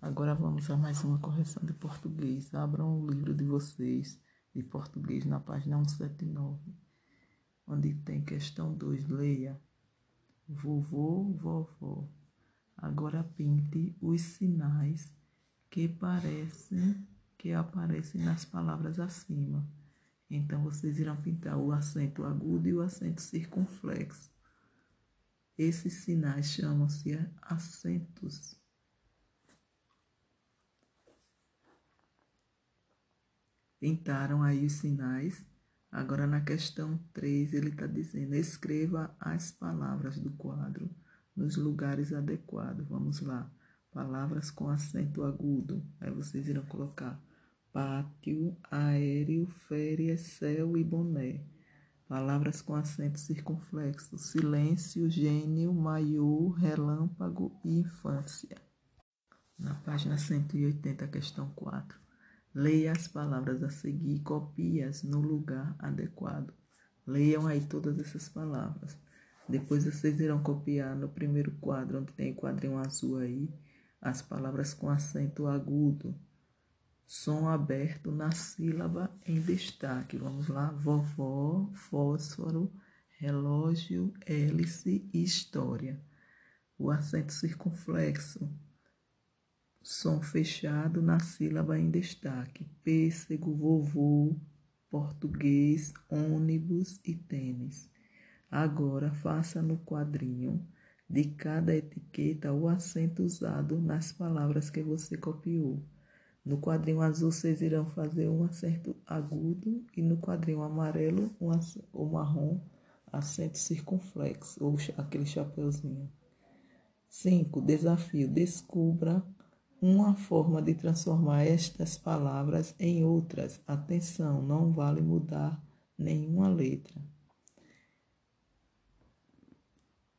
Agora vamos a mais uma correção de português. Abram o livro de vocês de português na página 179, onde tem questão 2. Leia. Vovô, vovó. Agora pinte os sinais que parecem que aparecem nas palavras acima. Então vocês irão pintar o acento agudo e o acento circunflexo. Esses sinais chamam-se acentos. Pintaram aí os sinais. Agora na questão 3 ele está dizendo: escreva as palavras do quadro nos lugares adequados. Vamos lá. Palavras com acento agudo. Aí vocês irão colocar pátio, aéreo, férias, céu e boné. Palavras com acento circunflexo: silêncio, gênio, maiô, relâmpago e infância. Na página 180, questão 4. Leia as palavras a seguir e copie-as no lugar adequado. Leiam aí todas essas palavras. Depois vocês irão copiar no primeiro quadro, onde tem o quadrinho azul aí, as palavras com acento agudo som aberto na sílaba em destaque. Vamos lá: vovó, fósforo, relógio, hélice e história. O acento circunflexo, som fechado na sílaba em destaque. Pêssego, vovô, português, ônibus e tênis. Agora faça no quadrinho de cada etiqueta o acento usado nas palavras que você copiou. No quadrinho azul, vocês irão fazer um acento agudo e no quadrinho amarelo, um o marrom, acento circunflexo, ou aquele chapeuzinho. 5. Desafio. Descubra uma forma de transformar estas palavras em outras. Atenção, não vale mudar nenhuma letra.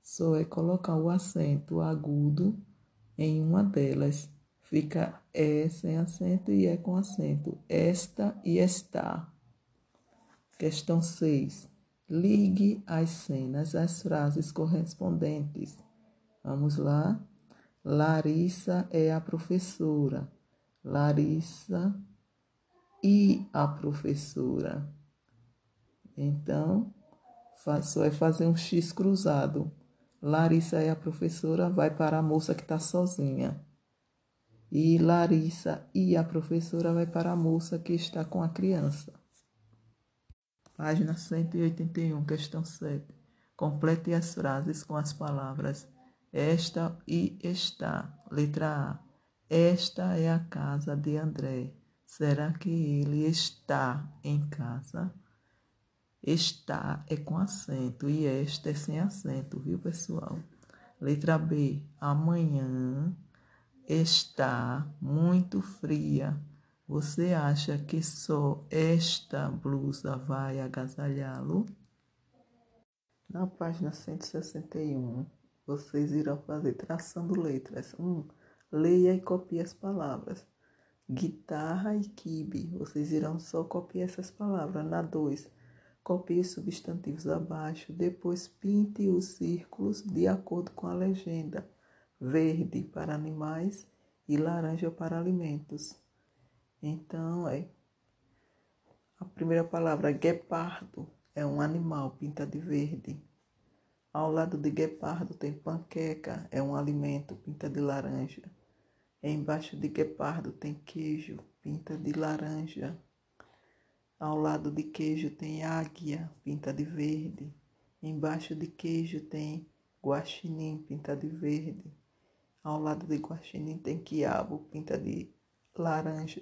Só é colocar o acento agudo em uma delas Fica é sem acento e é com acento. Esta e está. Questão 6. Ligue as cenas às frases correspondentes. Vamos lá. Larissa é a professora. Larissa e a professora. Então, só é fazer um X cruzado. Larissa é a professora, vai para a moça que está sozinha. E Larissa e a professora vai para a moça que está com a criança. Página 181, questão 7. Complete as frases com as palavras esta e está. Letra A. Esta é a casa de André. Será que ele está em casa? Está é com acento e esta é sem acento, viu, pessoal? Letra B. Amanhã está muito fria. Você acha que só esta blusa vai agasalhá-lo? Na página 161, vocês irão fazer traçando letras. 1. Um, leia e copie as palavras. Guitarra e kibe. Vocês irão só copiar essas palavras. Na 2, copie os substantivos abaixo. Depois pinte os círculos de acordo com a legenda verde para animais e laranja para alimentos. Então, é a primeira palavra guepardo é um animal pinta de verde. Ao lado de guepardo tem panqueca, é um alimento pinta de laranja. Embaixo de guepardo tem queijo, pinta de laranja. Ao lado de queijo tem águia, pinta de verde. Embaixo de queijo tem guaxinim, pinta de verde. Ao lado de guaxinim tem quiabo, pinta de laranja.